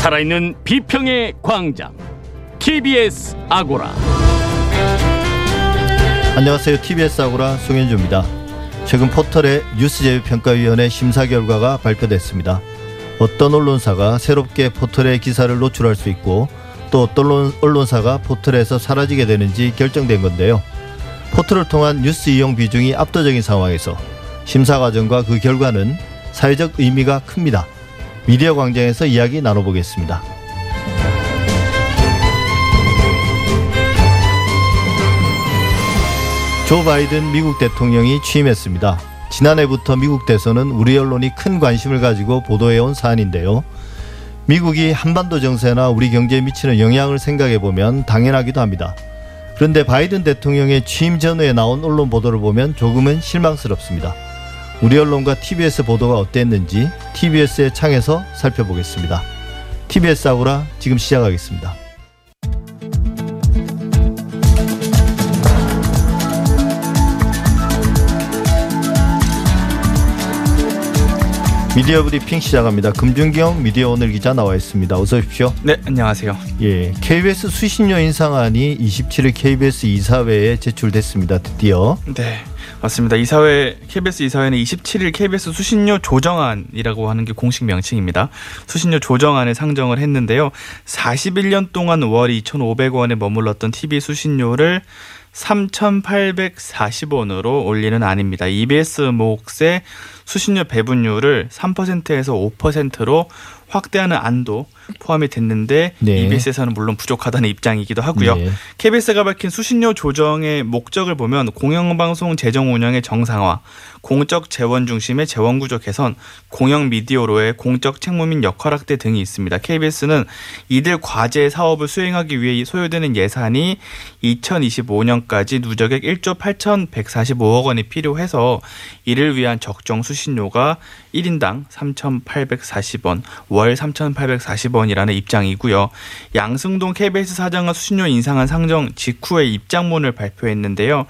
살아있는 비평의 광장 TBS 아고라 안녕하세요. TBS 아고라 송현주입니다. 최근 포털의 뉴스제휴평가위원회 심사 결과가 발표됐습니다. 어떤 언론사가 새롭게 포털의 기사를 노출할 수 있고 또 어떤 언론사가 포털에서 사라지게 되는지 결정된 건데요. 포털을 통한 뉴스 이용 비중이 압도적인 상황에서 심사 과정과 그 결과는 사회적 의미가 큽니다. 미디어 광장에서 이야기 나눠보겠습니다. 조 바이든 미국 대통령이 취임했습니다. 지난해부터 미국 대선은 우리 언론이 큰 관심을 가지고 보도해온 사안인데요. 미국이 한반도 정세나 우리 경제에 미치는 영향을 생각해 보면 당연하기도 합니다. 그런데 바이든 대통령의 취임 전후에 나온 언론 보도를 보면 조금은 실망스럽습니다. 우리 언론과 TBS 보도가 어땠는지 TBS의 창에서 살펴보겠습니다. TBS 아고라 지금 시작하겠습니다. 미디어 브리핑 시작합니다. 금준경 미디어 오늘 기자 나와 있습니다. 어서 오십시오. 네, 안녕하세요. 예, KBS 수신료 인상안이 27일 KBS 이사회에 제출됐습니다. 드디어. 네, 맞습니다. 이사회 KBS 이사회는 27일 KBS 수신료 조정안이라고 하는 게 공식 명칭입니다. 수신료 조정안을 상정을 했는데요. 41년 동안 월 2,500원에 머물렀던 TV 수신료를 3,840원으로 올리는 안입니다. EBS 몫의 수신료 배분율을 3%에서 5%로 확대하는 안도 포함이 됐는데 네. EBS에서는 물론 부족하다는 입장이기도 하고요. 네. KBS가 밝힌 수신료 조정의 목적을 보면 공영방송 재정 운영의 정상화, 공적 재원 중심의 재원 구조 개선, 공영 미디어로의 공적 책무 및 역할 확대 등이 있습니다. KBS는 이들 과제 사업을 수행하기 위해 소요되는 예산이 2025년까지 누적액 1조 8,145억 원이 필요해서 이를 위한 적정 수신료가 1인당 3,840원, 월 3,840원이라는 입장이고요. 양승동 KBS 사장은 수신료 인상안 상정 직후에 입장문을 발표했는데요.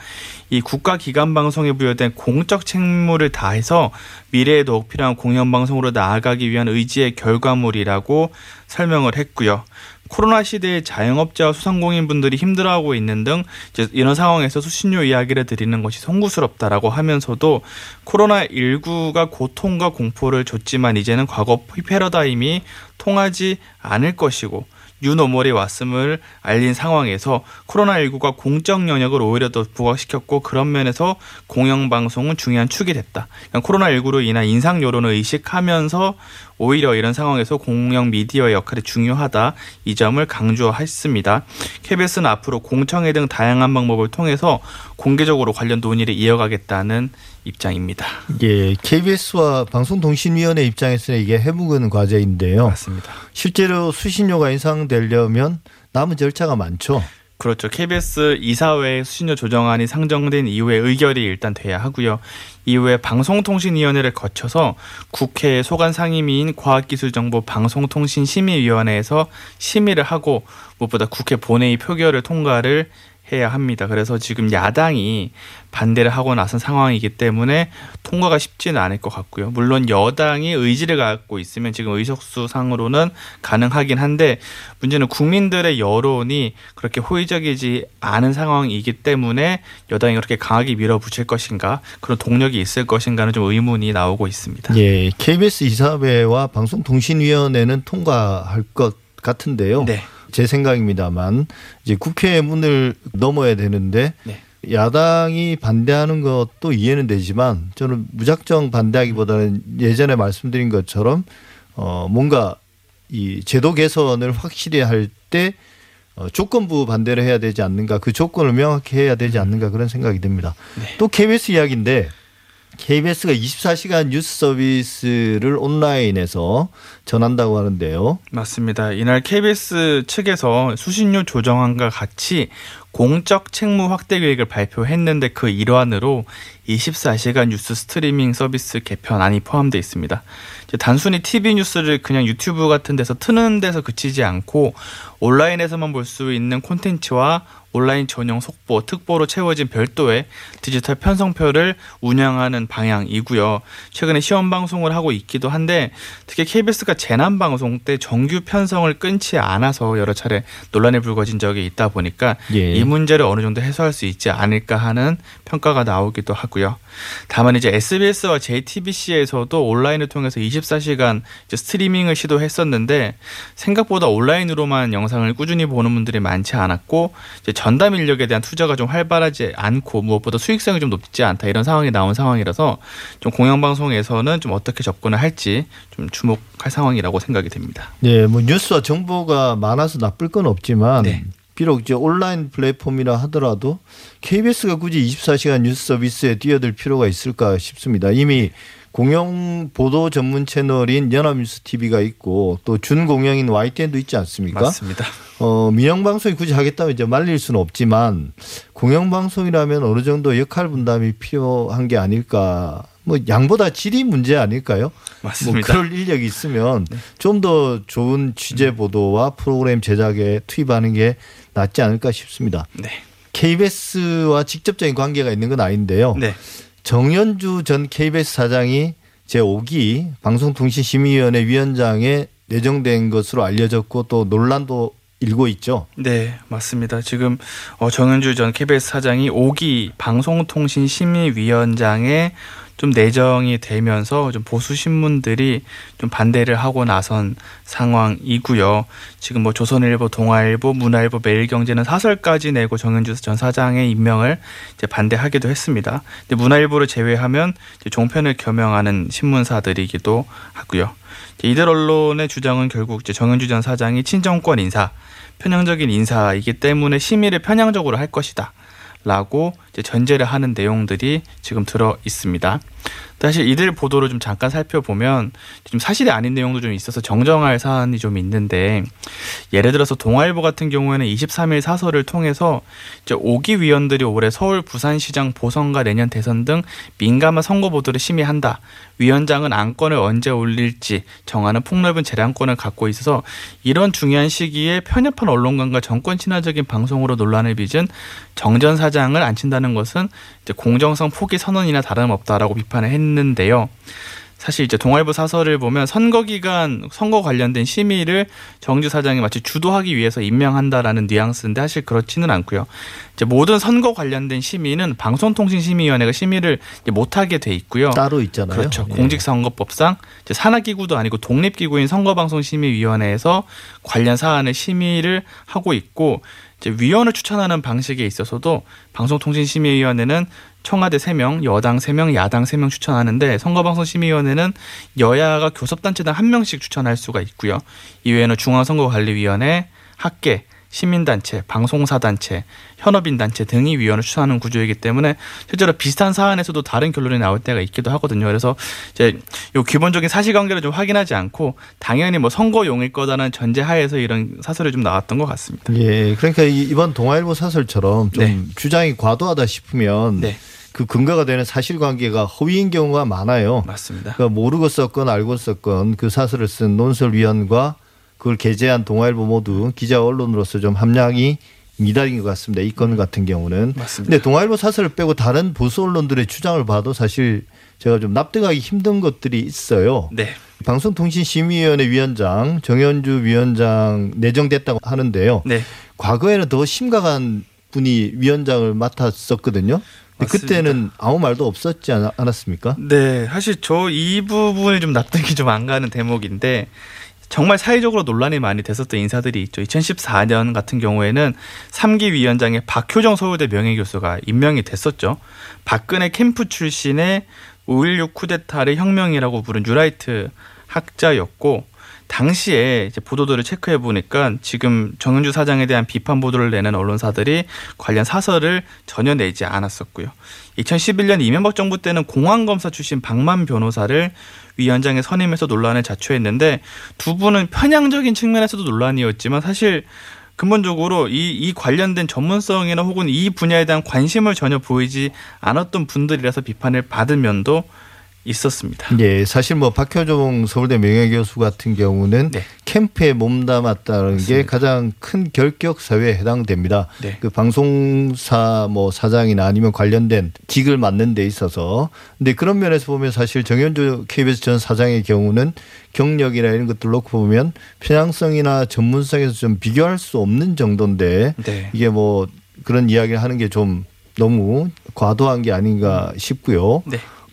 이 국가기관 방송에 부여된 공적 책무를 다해서 미래에 더욱 필요한 공영방송으로 나아가기 위한 의지의 결과물이라고 설명을 했고요. 코로나 시대에 자영업자와 소상공인분들이 힘들어하고 있는 등 이런 상황에서 수신료 이야기를 드리는 것이 송구스럽다라고 하면서도 코로나 19가 고통과 공포를 줬지만 이제는 과거 패러다임이 통하지 않을 것이고 뉴노멀이 왔음을 알린 상황에서 코로나19가 공적 영역을 오히려 더 부각시켰고 그런 면에서 공영방송은 중요한 축이 됐다. 그러니까 코로나19로 인한 인상 여론을 의식하면서 오히려 이런 상황에서 공영 미디어의 역할이 중요하다 이 점을 강조했습니다. KBS는 앞으로 공청회 등 다양한 방법을 통해서 공개적으로 관련 논의를 이어가겠다는 입장입니다. 예, KBS와 방송통신위원회 입장에서는 이게 해묵은 과제인데요. 맞습니다. 실제로 수신료가 인상되려면 남은 절차가 많죠. 그렇죠. KBS 이사회 수신료 조정안이 상정된 이후에 의결이 일단 돼야 하고요. 이후에 방송통신위원회를 거쳐서 국회 소관 상임위인 과학기술정보 방송통신심의위원회에서 심의를 하고 무엇보다 국회 본회의 표결을 통과를 해야 합니다. 그래서 지금 야당이 반대를 하고 나선 상황이기 때문에 통과가 쉽지는 않을 것 같고요. 물론 여당이 의지를 갖고 있으면 지금 의석수 상으로는 가능하긴 한데 문제는 국민들의 여론이 그렇게 호의적이지 않은 상황이기 때문에 여당이 그렇게 강하게 밀어붙일 것인가 그런 동력이 있을 것인가는 좀 의문이 나오고 있습니다. 예, KBS 이사회와 방송통신위원회는 통과할 것 같은데요. 네. 제 생각입니다만 이제 국회 문을 넘어야 되는데 네. 야당이 반대하는 것도 이해는 되지만 저는 무작정 반대하기보다는 예전에 말씀드린 것처럼 어 뭔가 이 제도 개선을 확실히 할 때 어, 조건부 반대를 해야 되지 않는가 그 조건을 명확히 해야 되지 않는가 그런 생각이 듭니다. 네. 또 KBS 이야기인데 KBS가 24시간 뉴스 서비스를 온라인에서 전한다고 하는데요. 맞습니다. 이날 KBS 측에서 수신료 조정안과 같이 공적 책무 확대 계획을 발표했는데 그 일환으로 24시간 뉴스 스트리밍 서비스 개편안이 포함되어 있습니다. 단순히 TV 뉴스를 그냥 유튜브 같은 데서 트는 데서 그치지 않고 온라인에서만 볼 수 있는 콘텐츠와 온라인 전용 속보, 특보로 채워진 별도의 디지털 편성표를 운영하는 방향이고요. 최근에 시험 방송을 하고 있기도 한데 특히 KBS가 재난 방송 때 정규 편성을 끊지 않아서 여러 차례 논란이 불거진 적이 있다 보니까 예. 이 문제를 어느 정도 해소할 수 있지 않을까 하는 평가가 나오기도 하고요. 다만 이제 SBS와 JTBC에서도 온라인을 통해서 24시간 스트리밍을 시도했었는데 생각보다 온라인으로만 영상을 꾸준히 보는 분들이 많지 않았고 전담 인력에 대한 투자가 좀 활발하지 않고 무엇보다 수익성이 좀 높지 않다 이런 상황이 나온 상황이라서 좀 공영방송에서는 좀 어떻게 접근을 할지 좀 주목할 상황이라고 생각이 됩니다. 네, 뭐 뉴스와 정보가 많아서 나쁠 건 없지만 네. 비록 이제 온라인 플랫폼이라 하더라도 KBS가 굳이 24시간 뉴스 서비스에 뛰어들 필요가 있을까 싶습니다. 이미 공영 보도 전문 채널인 연합뉴스 TV가 있고 또 준공영인 YTN도 있지 않습니까? 맞습니다. 어, 민영 방송이 굳이 하겠다면 이제 말릴 수는 없지만 공영 방송이라면 어느 정도 역할 분담이 필요한 게 아닐까. 뭐 양보다 질이 문제 아닐까요? 뭐 맞습니다. 뭐 그럴 인력이 있으면 네. 좀더 좋은 취재 보도와 프로그램 제작에 투입하는 게 낫지 않을까 싶습니다. 네. KBS와 직접적인 관계가 있는 건 아닌데요. 네. 정현주 전 KBS 사장이 제5기 방송통신심의위원회 위원장에 내정된 것으로 알려졌고 또 논란도 일고 있죠. 네, 맞습니다. 지금 어, 정현주 전 KBS 사장이 5기 방송통신심의위원장에 좀 내정이 되면서 좀 보수 신문들이 좀 반대를 하고 나선 상황이고요. 지금 뭐 조선일보, 동아일보, 문화일보, 매일경제는 사설까지 내고 정현주 전 사장의 임명을 이제 반대하기도 했습니다. 근데 문화일보를 제외하면 종편을 겸용하는 신문사들이기도 하고요. 이들 언론의 주장은 결국 이제 정현주 전 사장이 친정권 인사, 편향적인 인사이기 때문에 심의를 편향적으로 할 것이다. 라고 이제 전제를 하는 내용들이 지금 들어 있습니다. 사실 이들 보도를 좀 잠깐 살펴보면 좀 사실이 아닌 내용도 좀 있어서 정정할 사안이 좀 있는데 예를 들어서 동아일보 같은 경우에는 23일 사설을 통해서 이제 5기 위원들이 올해 서울 부산시장 보선과 내년 대선 등 민감한 선거 보도를 심의한다. 위원장은 안건을 언제 올릴지 정하는 폭넓은 재량권을 갖고 있어서 이런 중요한 시기에 편협한 언론관과 정권 친화적인 방송으로 논란을 빚은 정전 사장을 앉힌다는 것은 이제 공정성 포기 선언이나 다름없다라고 비판을 했는데요. 사실 이제 동아일보 사설을 보면 선거 기간 선거 관련된 심의를 정주 사장이 마치 주도하기 위해서 임명한다라는 뉘앙스인데 사실 그렇지는 않고요. 이제 모든 선거 관련된 심의는 방송통신심의위원회가 심의를 못하게 돼 있고요. 따로 있잖아요. 그렇죠. 예. 공직선거법상 이제 산하기구도 아니고 독립기구인 선거방송심의위원회에서 관련 사안을 심의를 하고 있고 이제 위원을 추천하는 방식에 있어서도 방송통신심의위원회는 청와대 3명, 여당 3명, 야당 3명 추천하는데 선거방송심의위원회는 여야가 교섭단체당 1명씩 추천할 수가 있고요. 이외에는 중앙선거관리위원회, 학계, 시민단체, 방송사단체, 현업인단체 등이 위원을 추천하는 구조이기 때문에 실제로 비슷한 사안에서도 다른 결론이 나올 때가 있기도 하거든요. 그래서 이제 요 기본적인 사실관계를 좀 확인하지 않고 당연히 뭐 선거용일 거다라는 전제하에서 이런 사설이 좀 나왔던 것 같습니다. 예, 그러니까 이번 동아일보 사설처럼 좀 네. 주장이 과도하다 싶으면 네. 그 근거가 되는 사실관계가 허위인 경우가 많아요. 맞습니다. 그러니까 모르고 썼건 알고 썼건 그 사설을 쓴 논설위원과 그걸 게재한 동아일보 모두 기자 언론으로서 좀 함량이 미달인 것 같습니다. 이 건 같은 경우는. 맞습니다. 근데 동아일보 사설을 빼고 다른 보수 언론들의 주장을 봐도 사실 제가 좀 납득하기 힘든 것들이 있어요. 네. 방송통신심의위원회 위원장 정현주 위원장 내정됐다고 하는데요. 네. 과거에는 더 심각한 분이 위원장을 맡았었거든요. 그때는 아무 말도 없었지 않았습니까? 네, 사실 저 이 부분이 좀 납득이 좀 안 가는 대목인데 정말 사회적으로 논란이 많이 됐었던 인사들이 있죠. 2014년 같은 경우에는 3기 위원장의 박효정 서울대 명예교수가 임명이 됐었죠. 박근혜 캠프 출신의 5.16 쿠데타를 혁명이라고 부른 뉴라이트 학자였고 당시에 이제 보도들을 체크해 보니까 지금 정은주 사장에 대한 비판 보도를 내는 언론사들이 관련 사설을 전혀 내지 않았었고요. 2011년 이명박 정부 때는 공안검사 출신 박만 변호사를 위원장에 선임해서 논란을 자초했는데 두 분은 편향적인 측면에서도 논란이었지만 사실 근본적으로 이, 이 관련된 전문성이나 혹은 이 분야에 대한 관심을 전혀 보이지 않았던 분들이라서 비판을 받은 면도 있었습니다. 예, 사실 뭐 박효종 서울대 명예교수 같은 경우는 네. 캠프에 몸담았다는 맞습니다. 게 가장 큰 결격 사유에 해당됩니다. 네. 그 방송사 뭐 사장이나 아니면 관련된 직을 맡는 데 있어서 근데 그런 면에서 보면 사실 정현주 KBS 전 사장의 경우는 경력이나 이런 것들 놓고 보면 편향성이나 전문성에서 좀 비교할 수 없는 정도인데 네. 이게 뭐 그런 이야기를 하는 게 좀 너무 과도한 게 아닌가 싶고요.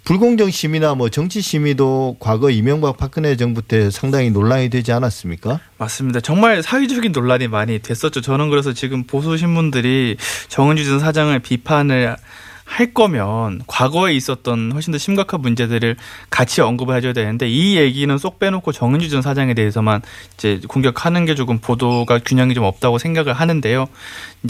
네. 불공정 심의나 뭐 정치 심의도 과거 이명박 박근혜 정부 때 상당히 논란이 되지 않았습니까? 맞습니다. 정말 사회적인 논란이 많이 됐었죠. 저는 그래서 지금 보수 신문들이 정은주 전 사장을 비판을 할 거면 과거에 있었던 훨씬 더 심각한 문제들을 같이 언급을 해줘야 되는데 이 얘기는 쏙 빼놓고 정은주 전 사장에 대해서만 이제 공격하는 게 조금 보도가 균형이 좀 없다고 생각을 하는데요.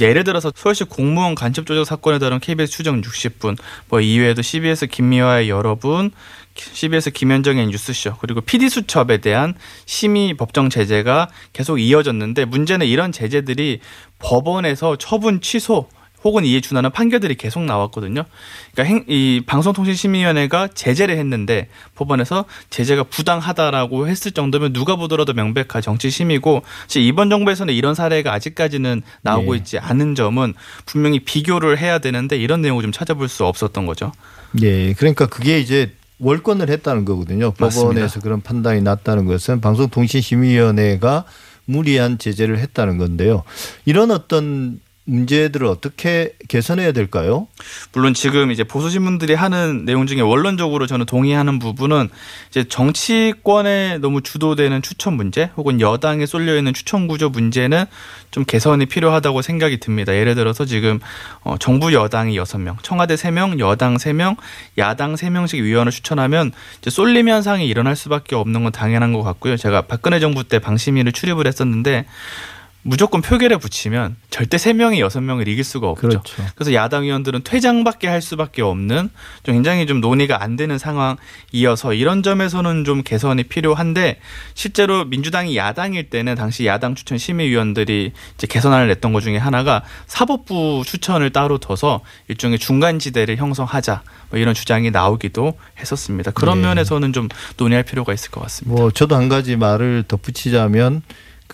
예를 들어서 서울시 공무원 간첩 조작 사건에 따른 KBS 추정 60분, 뭐 이외에도 CBS 김미화의 여러분, CBS 김현정의 뉴스쇼 그리고 PD 수첩에 대한 심의 법정 제재가 계속 이어졌는데 문제는 이런 제재들이 법원에서 처분 취소 혹은 이에 준하는 판결들이 계속 나왔거든요. 그러니까 행, 이 방송통신심의위원회가 제재를 했는데 법원에서 제재가 부당하다라고 했을 정도면 누가 보더라도 명백한 정치 심이고 이번 정부에서는 이런 사례가 아직까지는 나오고 네. 있지 않은 점은 분명히 비교를 해야 되는데 이런 내용을 좀 찾아볼 수 없었던 거죠. 네, 그러니까 그게 이제 월권을 했다는 거거든요. 맞습니다. 법원에서 그런 판단이 났다는 것은 방송통신심의위원회가 무리한 제재를 했다는 건데요. 이런 어떤 문제들을 어떻게 개선해야 될까요? 물론 지금 이제 보수 신문들이 하는 내용 중에 원론적으로 저는 동의하는 부분은 이제 정치권에 너무 주도되는 추천 문제 혹은 여당에 쏠려 있는 추천 구조 문제는 좀 개선이 필요하다고 생각이 듭니다. 예를 들어서 지금 어 정부 여당이 여섯 명 청와대 세명 여당 세 명 야당 세명씩 위원을 추천하면 이제 쏠림 현상이 일어날 수밖에 없는 건 당연한 것 같고요. 제가 박근혜 정부 때 방심위를 출입을 했었는데 무조건 표결에 붙이면 절대 세명이 여섯 명을 이길 수가 없죠. 그렇죠. 그래서 야당 의원들은 퇴장밖에 할 수밖에 없는 좀 굉장히 좀 논의가 안 되는 상황이어서 이런 점에서는 좀 개선이 필요한데 실제로 민주당이 야당일 때는 당시 야당 추천 심의위원들이 이제 개선안을 냈던 것 중에 하나가 사법부 추천을 따로 둬서 일종의 중간 지대를 형성하자 뭐 이런 주장이 나오기도 했었습니다. 그런 네. 면에서는 좀 논의할 필요가 있을 것 같습니다. 뭐 저도 한 가지 말을 덧붙이자면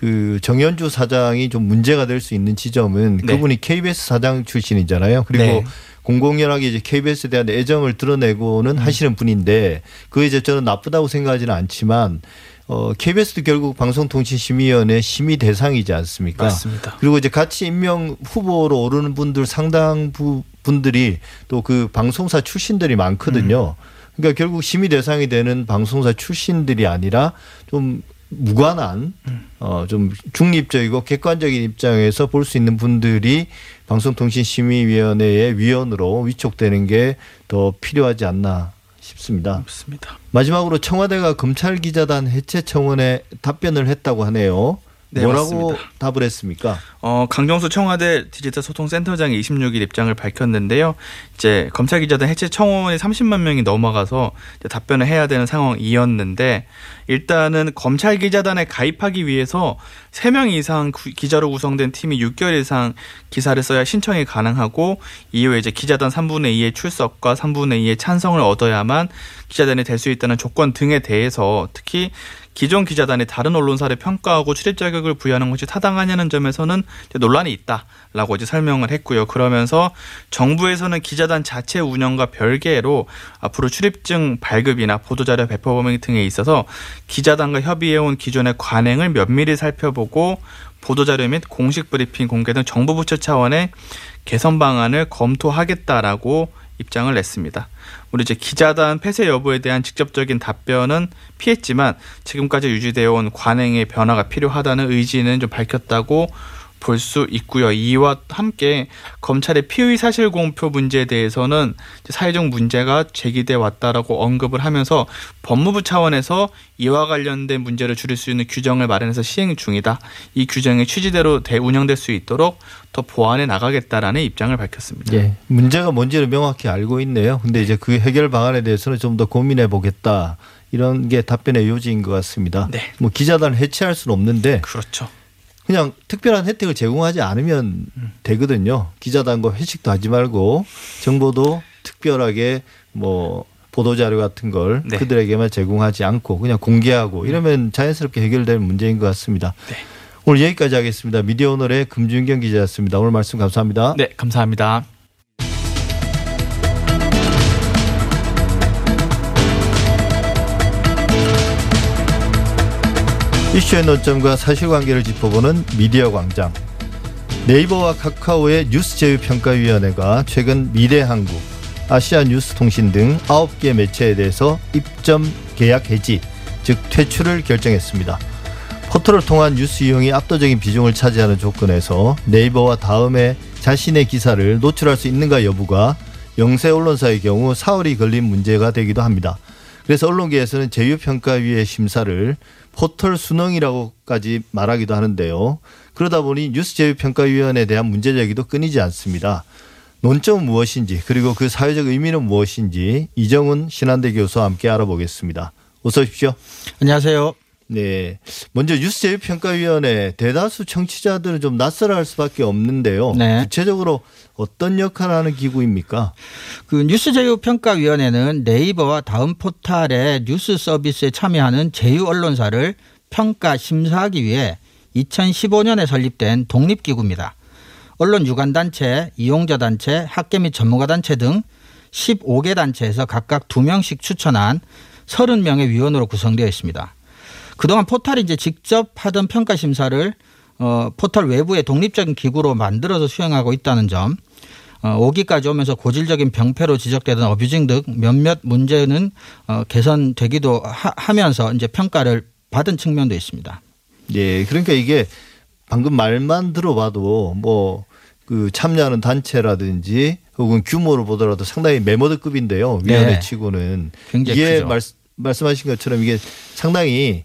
그 정현주 사장이 좀 문제가 될 수 있는 지점은 네. 그분이 KBS 사장 출신이잖아요. 그리고 네. 공공연하게 이제 KBS에 대한 애정을 드러내고는 음. 하시는 분인데 그게 이제 저는 나쁘다고 생각하지는 않지만 어, KBS도 결국 방송통신심의위원회 심의 대상이지 않습니까? 맞습니다. 그리고 이제 같이 임명 후보로 오르는 분들 상당 부 분들이 또 그 방송사 출신들이 많거든요. 음. 그러니까 결국 심의 대상이 되는 방송사 출신들이 아니라 좀 무관한 어 좀 중립적이고 객관적인 입장에서 볼 수 있는 분들이 방송통신심의위원회의 위원으로 위촉되는 게 더 필요하지 않나 싶습니다. 맞습니다. 마지막으로 청와대가 검찰 기자단 해체 청원에 답변을 했다고 하네요. 네, 뭐라고 맞습니다. 답을 했습니까? 어, 강정수 청와대 디지털 소통 센터장이 26일 입장을 밝혔는데요. 이제 검찰 기자단 해체 청원이 30만 명이 넘어가서 답변을 해야 되는 상황이었는데 일단은 검찰 기자단에 가입하기 위해서 3명 이상 기자로 구성된 팀이 6개월 이상 기사를 써야 신청이 가능하고 이후에 이제 기자단 3분의 2의 출석과 3분의 2의 찬성을 얻어야만 기자단이 될 수 있다는 조건 등에 대해서 특히 기존 기자단이 다른 언론사를 평가하고 출입 자격을 부여하는 것이 타당하냐는 점에서는 논란이 있다라고 이제 설명을 했고요. 그러면서 정부에서는 기자단 자체 운영과 별개로 앞으로 출입증 발급이나 보도자료 배포 범위 등에 있어서 기자단과 협의해온 기존의 관행을 면밀히 살펴보고 보도자료 및 공식 브리핑 공개 등 정부 부처 차원의 개선 방안을 검토하겠다라고 입장을 냈습니다. 우리 이제 기자단 폐쇄 여부에 대한 직접적인 답변은 피했지만 지금까지 유지되어 온 관행의 변화가 필요하다는 의지는 좀 밝혔다고 볼 수 있고요. 이와 함께 검찰의 피의 사실 공표 문제에 대해서는 사회적 문제가 제기돼 왔다라고 언급을 하면서 법무부 차원에서 이와 관련된 문제를 줄일 수 있는 규정을 마련해서 시행 중이다. 이 규정의 취지대로 운영될 수 있도록 더 보완해 나가겠다라는 입장을 밝혔습니다. 예. 문제가 뭔지를 명확히 알고 있네요. 근데 이제 그 해결 방안에 대해서는 좀 더 고민해 보겠다. 이런 게 답변의 요지인 것 같습니다. 네. 뭐 기자단을 해체할 수는 없는데 그렇죠. 그냥 특별한 혜택을 제공하지 않으면 되거든요. 기자단과 회식도 하지 말고 정보도 특별하게 뭐 보도 자료 같은 걸 네. 그들에게만 제공하지 않고 그냥 공개하고 이러면 자연스럽게 해결될 문제인 것 같습니다. 네. 오늘 여기까지 하겠습니다. 미디어 오늘의 금준경 기자였습니다. 오늘 말씀 감사합니다. 네, 감사합니다. 이슈의 논점과 사실관계를 짚어보는 미디어 광장. 네이버와 카카오의 뉴스 제휴 평가위원회가 최근 미래한국, 아시아 뉴스 통신 등 9개 매체에 대해서 입점 계약 해지, 즉 퇴출을 결정했습니다. 포털을 통한 뉴스 이용이 압도적인 비중을 차지하는 조건에서 네이버와 다음에 자신의 기사를 노출할 수 있는가 여부가 영세 언론사의 경우 사흘이 걸린 문제가 되기도 합니다. 그래서 언론계에서는 제휴평가위의 심사를 포털 수능이라고까지 말하기도 하는데요. 그러다 보니 뉴스 제휴평가위원회에 대한 문제 제기도 끊이지 않습니다. 논점은 무엇인지 그리고 그 사회적 의미는 무엇인지 이정훈 신한대 교수와 함께 알아보겠습니다. 어서 오십시오. 안녕하세요. 네. 먼저 뉴스 제휴평가위원회 대다수 청취자들은 좀 낯설어 할 수밖에 없는데요. 네. 구체적으로 어떤 역할을 하는 기구입니까? 그 뉴스 제휴평가위원회는 네이버와 다음 포탈의 뉴스 서비스에 참여하는 제휴 언론사를 평가 심사하기 위해 2015년에 설립된 독립기구입니다. 언론 유관단체, 이용자 단체, 학계 및 전문가 단체 등 15개 단체에서 각각 2명씩 추천한 30명의 위원으로 구성되어 있습니다. 그동안 포탈이 이제 직접 하던 평가 심사를 어, 포털 외부의 독립적인 기구로 만들어서 수행하고 있다는 점, 어, 5기까지 오면서 고질적인 병폐로 지적되던 어뷰징 등 몇몇 문제는 어, 개선되기도 하, 면서 이제 평가를 받은 측면도 있습니다. 예, 그러니까 이게 방금 말만 들어봐도 뭐 그 참여하는 단체라든지 혹은 규모를 보더라도 상당히 메모드급인데요. 위원회 네. 치고는 이게 말, 말씀하신 것처럼 이게 상당히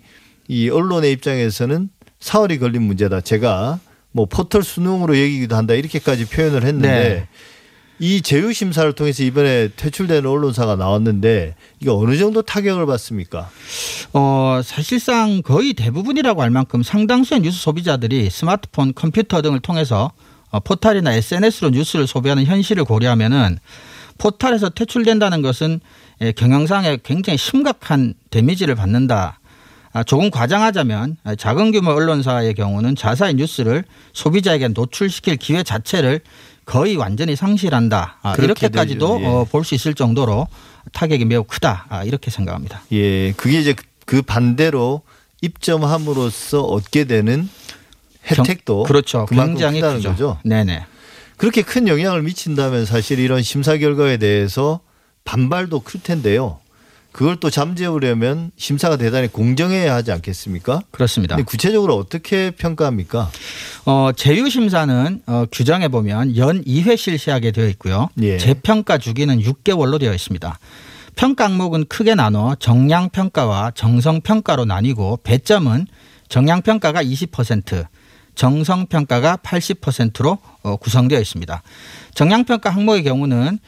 이 언론의 입장에서는 사흘이 걸린 문제다. 제가 뭐 포털 수능으로 얘기기도 한다 이렇게까지 표현을 했는데 네. 이 제휴 심사를 통해서 이번에 퇴출되는 언론사가 나왔는데 이게 어느 정도 타격을 받습니까? 어, 사실상 거의 대부분이라고 할 만큼 상당수의 뉴스 소비자들이 스마트폰, 컴퓨터 등을 통해서 어, 포탈이나 SNS로 뉴스를 소비하는 현실을 고려하면은 포탈에서 퇴출된다는 것은 예, 경영상에 굉장히 심각한 데미지를 받는다. 아, 조금 과장하자면 작은 규모 언론사의 경우는 자사의 뉴스를 소비자에게 노출시킬 기회 자체를 거의 완전히 상실한다. 아, 이렇게까지도 예. 어, 볼수 있을 정도로 타격이 매우 크다. 아, 이렇게 생각합니다. 예, 그게 이제 그 반대로 입점함으로써 얻게 되는 혜택도 그렇죠. 굉장히 크죠. 거죠. 네네. 그렇게 큰 영향을 미친다면 사실 이런 심사 결과에 대해서 반발도 클 텐데요. 그걸 또 잠재우려면 심사가 대단히 공정해야 하지 않겠습니까? 그렇습니다. 구체적으로 어떻게 평가합니까? 어, 제휴 심사는 어, 규정에 보면 연 2회 실시하게 되어 있고요. 예. 재평가 주기는 6개월로 되어 있습니다. 평가 항목은 크게 나눠 정량 평가와 정성 평가로 나뉘고 배점은 정량 평가가 20%, 정성 평가가 80%로 어, 구성되어 있습니다. 정량 평가 항목의 경우는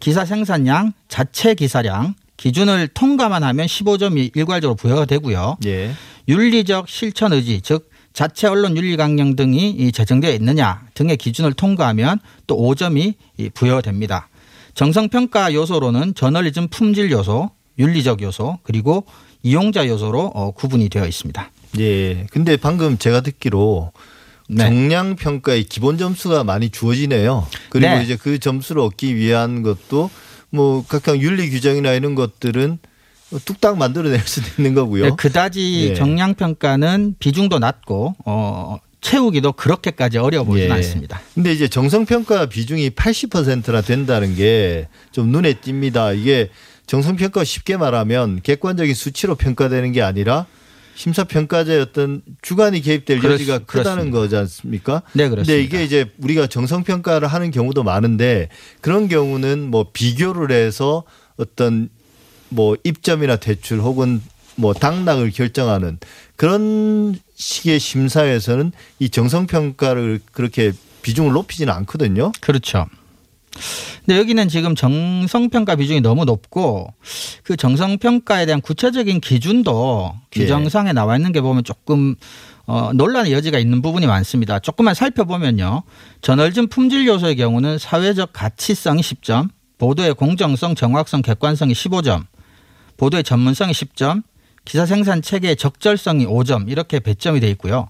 기사 생산량, 자체 기사량, 기준을 통과만 하면 15점이 일괄적으로 부여가 되고요. 예. 윤리적 실천 의지 즉 자체 언론 윤리 강령 등이 제정되어 있느냐 등의 기준을 통과하면 또 5점이 부여됩니다. 정성 평가 요소로는 저널리즘 품질 요소, 윤리적 요소 그리고 이용자 요소로 어, 구분이 되어 있습니다. 예. 근데 방금 제가 듣기로 네. 정량 평가의 기본 점수가 많이 주어지네요. 그리고 네. 이제 그 점수를 얻기 위한 것도 뭐 각각 윤리 규정이나 이런 것들은 뚝딱 만들어낼 수도 있는 거고요. 네, 그다지 예. 정량 평가는 비중도 낮고 어 채우기도 그렇게까지 어려워 보이진 예. 않습니다. 근데 이제 정성 평가 비중이 80%나 된다는 게 좀 눈에 띕니다. 이게 정성 평가 쉽게 말하면 객관적인 수치로 평가되는 게 아니라 심사평가자의 어떤 주관이 개입될 그렇, 여지가 크다는 그렇습니다. 거지 않습니까? 네, 그렇습니다. 근데 이게 이제 우리가 정성평가를 하는 경우도 많은데 그런 경우는 뭐 비교를 해서 어떤 뭐 입점이나 대출 혹은 뭐 당락을 결정하는 그런 식의 심사에서는 이 정성평가를 그렇게 비중을 높이지는 않거든요. 그렇죠. 근데 여기는 지금 정성평가 비중이 너무 높고 그 정성평가에 대한 구체적인 기준도 규정상에 나와 있는 게 보면 조금 어, 논란의 여지가 있는 부분이 많습니다. 조금만 살펴보면요. 저널즘 품질 요소의 경우는 사회적 가치성이 10점, 보도의 공정성, 정확성, 객관성이 15점, 보도의 전문성이 10점, 기사 생산 체계의 적절성이 5점 이렇게 배점이 돼 있고요.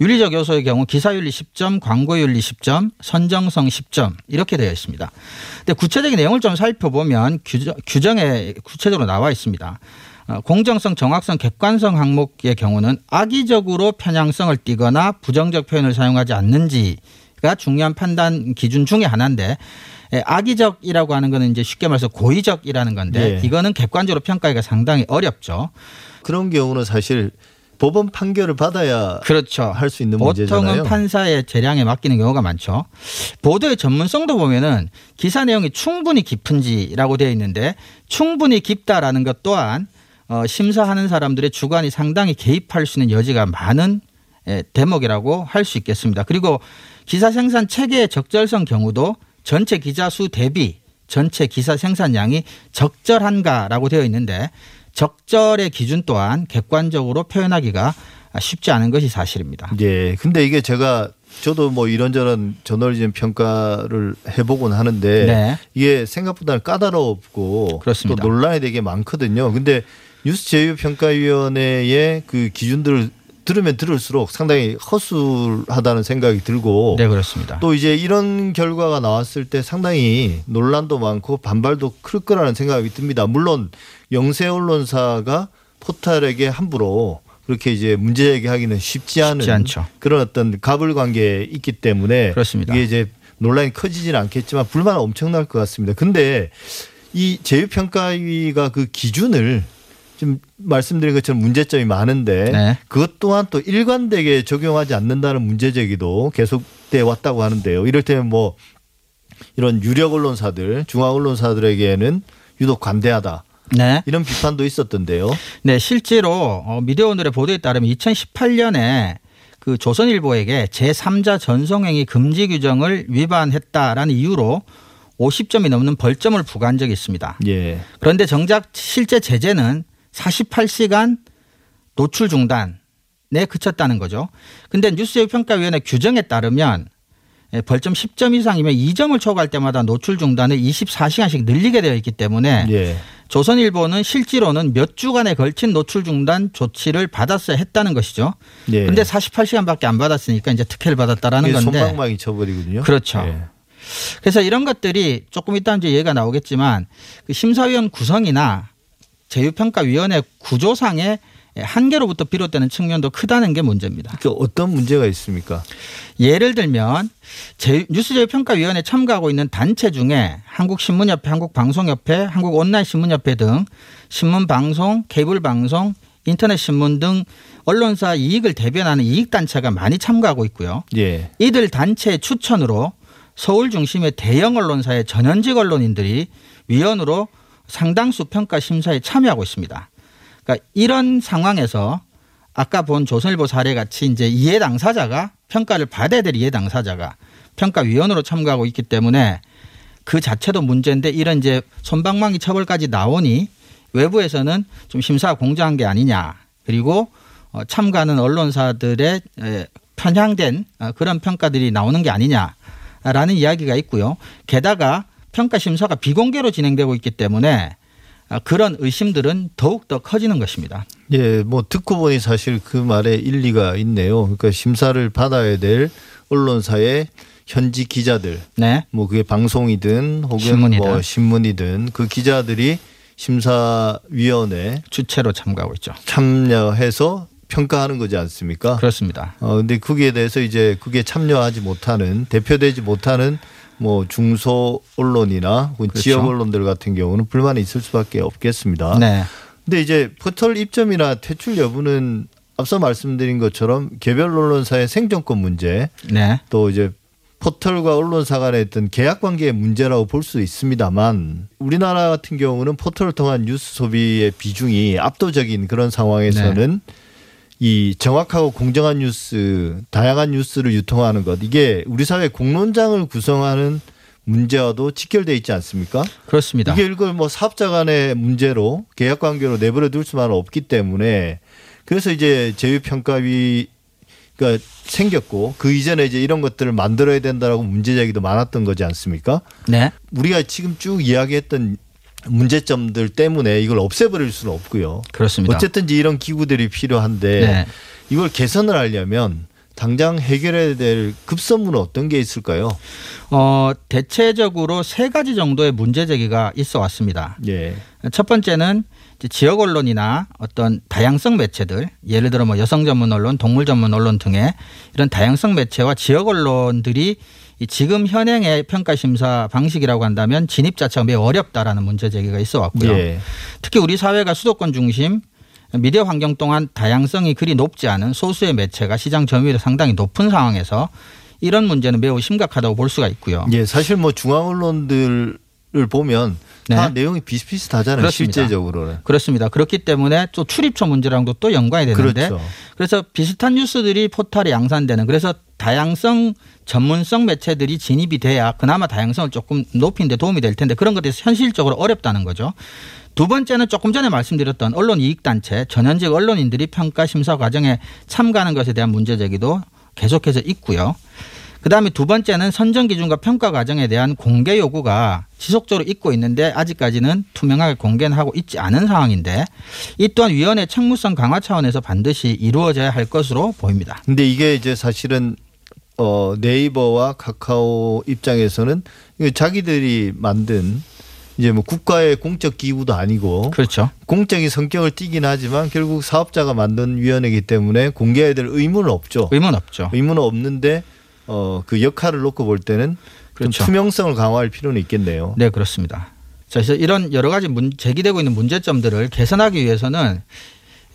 윤리적 요소의 경우 기사윤리 10점, 광고윤리 10점, 선정성 10점 이렇게 되어 있습니다. 근데 구체적인 내용을 좀 살펴보면 규정, 에 구체적으로 나와 있습니다. 어, 공정성, 정확성, 객관성 항목의 경우는 악의적으로 편향성을 띠거나 부정적 표현을 사용하지 않는지가 중요한 판단 기준 중의 하나인데 예, 악의적이라고 하는 거는 이제 쉽게 말해서 고의적이라는 건데 네. 이거는 객관적으로 평가하기가 상당히 어렵죠. 그런 경우는 사실 법원 판결을 받아야 그렇죠. 할 수 있는 문제잖아요. 보통은 판사의 재량에 맡기는 경우가 많죠. 보도의 전문성도 보면은 기사 내용이 충분히 깊은지라고 되어 있는데 충분히 깊다라는 것 또한 어, 심사하는 사람들의 주관이 상당히 개입할 수 있는 여지가 많은 예, 대목이라고 할 수 있겠습니다. 그리고 기사 생산 체계의 적절성 경우도 전체 기자 수 대비 전체 기사 생산량이 적절한가라고 되어 있는데 적절의 기준 또한 객관적으로 표현하기가 쉽지 않은 것이 사실입니다. 예. 근데 이게 제가 저도 뭐 이런저런 저널리즘 평가를 해보곤 하는데 네. 이게 생각보다 까다롭고 그렇습니다. 또 논란이 되게 많거든요. 근데 뉴스 제휴 평가위원회의 그 기준들을 들으면 들을수록 상당히 허술하다는 생각이 들고 네 그렇습니다. 또 이제 이런 결과가 나왔을 때 상당히 논란도 많고 반발도 클 거라는 생각이 듭니다. 물론 영세 언론사가 포탈에게 함부로 그렇게 이제 문제 제기하기는 쉽지 않은 쉽지 그런 어떤 갑을 관계에 있기 때문에 그렇습니다. 이게 이제 논란이 커지지는 않겠지만 불만은 엄청날 것 같습니다. 근데 이 제휴평가위가 그 기준을 지금 말씀드린 것처럼 문제점이 많은데 네. 그것 또한 또 일관되게 적용하지 않는다는 문제 제기도 계속돼 왔다고 하는데요. 이럴 때는 뭐 이런 유력 언론사들, 중앙 언론사들에게는 유독 관대하다. 네. 이런 비판도 있었던데요. 네, 실제로 어, 미디어 오늘의 보도에 따르면 2018년에 그 조선일보에게 제3자 전송행위 금지 규정을 위반했다라는 이유로 50점이 넘는 벌점을 부과한 적이 있습니다. 예. 그런데 정작 실제 제재는 48시간 노출 중단에 그쳤다는 거죠. 근데 뉴스제휴평가위원회 규정에 따르면 예, 벌점 10점 이상이면 2점을 초과할 때마다 노출 중단을 24시간씩 늘리게 되어 있기 때문에 예. 조선일보는 실제로는 몇 주간에 걸친 노출 중단 조치를 받았어야 했다는 것이죠. 예. 근데 48시간밖에 안 받았으니까 이제 특혜를 받았다라는 건데. 손방망이 쳐버리거든요. 그렇죠. 예. 그래서 이런 것들이 조금 이따 이제 얘기가 나오겠지만 그 심사위원 구성이나 제휴평가위원회 구조상의 한계로부터 비롯되는 측면도 크다는 게 문제입니다. 그 어떤 문제가 있습니까? 예를 들면 뉴스제휴평가위원회 참가하고 있는 단체 중에 한국신문협회, 한국방송협회, 한국온라인신문협회 등 신문방송, 케이블방송, 인터넷신문 등 언론사 이익을 대변하는 이익단체가 많이 참가하고 있고요. 예. 이들 단체 추천으로 서울 중심의 대형 언론사의 전현직 언론인들이 위원으로 상당수 평가 심사에 참여하고 있습니다. 그러니까 이런 상황에서 아까 본 조선일보 사례 같이 이제 이해 당사자가 평가를 받아야 될 이해 당사자가 평가위원으로 참가하고 있기 때문에 그 자체도 문제인데 이런 이제 손방망이 처벌까지 나오니 외부에서는 좀 심사가 공정한 게 아니냐 그리고 어, 참가하는 언론사들의 편향된 어, 그런 평가들이 나오는 게 아니냐라는 이야기가 있고요. 게다가 평가 심사가 비공개로 진행되고 있기 때문에 아, 그런 의심들은 더욱 더 커지는 것입니다. 예, 뭐 듣고 보니 사실 그 말에 일리가 있네요. 그러니까 심사를 받아야 될 언론사의 현지 기자들, 네. 뭐 그게 방송이든 혹은 신문이든. 뭐 신문이든 그 기자들이 심사위원회 주체로 참가하고 있죠. 참여해서 평가하는 거지 않습니까? 그렇습니다. 어 근데 거기에 대해서 이제 그게 참여하지 못하는 대표되지 못하는 뭐 중소 언론이나 그렇죠. 지역 언론들 같은 경우는 불만이 있을 수밖에 없겠습니다. 네. 근데 이제 포털 입점이나 퇴출 여부는 앞서 말씀드린 것처럼 개별 언론사의 생존권 문제 네. 또 이제 포털과 언론사 간의 어떤 계약 관계의 문제라고 볼 수 있습니다만 우리나라 같은 경우는 포털을 통한 뉴스 소비의 비중이 압도적인 그런 상황에서는 네. 이 정확하고 공정한 뉴스, 다양한 뉴스를 유통하는 것 이게 우리 사회 공론장을 구성하는 문제와도 직결돼 있지 않습니까? 그렇습니다. 이게 이걸 뭐 사업자 간의 문제로 계약 관계로 내버려 둘 수만은 없기 때문에 그래서 이제 제휴 평가위가 생겼고 그 이전에 이제 이런 것들을 만들어야 된다라고 문제 제기도 많았던 거지 않습니까? 네. 우리가 지금 쭉 이야기했던 문제점들 때문에 이걸 없애버릴 수는 없고요. 그렇습니다. 어쨌든 이런 기구들이 필요한데 네. 이걸 개선을 하려면 당장 해결해야 될 급선무는 어떤 게 있을까요? 어, 대체적으로 세 가지 정도의 문제 제기가 있어 왔습니다. 예. 첫 번째는 지역 언론이나 어떤 다양성 매체들, 예를 들어 뭐 여성 전문 언론, 동물 전문 언론 등의 이런 다양성 매체와 지역 언론들이 지금 현행의 평가 심사 방식이라고 한다면 진입 자체가 매우 어렵다라는 문제 제기가 있어 왔고요. 예. 특히 우리 사회가 수도권 중심 미디어 환경 동안 다양성이 그리 높지 않은 소수의 매체가 시장 점유율이 상당히 높은 상황에서 이런 문제는 매우 심각하다고 볼 수가 있고요. 예, 사실 뭐 중앙 언론들 을 보면 네. 다 내용이 비슷비슷하잖아요. 그렇습니다. 실제적으로는. 그렇습니다. 그렇기 때문에 또 출입처 문제랑도 또 연관이 되는데 그렇죠. 그래서 비슷한 뉴스들이 포털에 양산되는 그래서 다양성 전문성 매체들이 진입이 돼야 그나마 다양성을 조금 높이는 데 도움이 될 텐데 그런 것들이 현실적으로 어렵다는 거죠. 두 번째는 조금 전에 말씀드렸던 언론 이익단체 전현직 언론인들이 평가 심사 과정에 참가하는 것에 대한 문제 제기도 계속해서 있고요. 그다음에 두 번째는 선정 기준과 평가 과정에 대한 공개 요구가 지속적으로 있고 있는데 아직까지는 투명하게 공개는 하고 있지 않은 상황인데 이 또한 위원회 책무성 강화 차원에서 반드시 이루어져야 할 것으로 보입니다. 근데 이게 이제 사실은 어 네이버와 카카오 입장에서는 자기들이 만든 이제 뭐 국가의 공적 기구도 아니고 그렇죠. 공적인 성격을 띠긴 하지만 결국 사업자가 만든 위원회이기 때문에 공개해야 될 의무는 없죠. 의무는 없죠. 의무는 없는데 어, 그 역할을 놓고 볼 때는 그렇죠. 투명성을 강화할 필요는 있겠네요. 네, 그렇습니다. 자, 그래서 이런 여러 가지 문, 제기되고 있는 문제점들을 개선하기 위해서는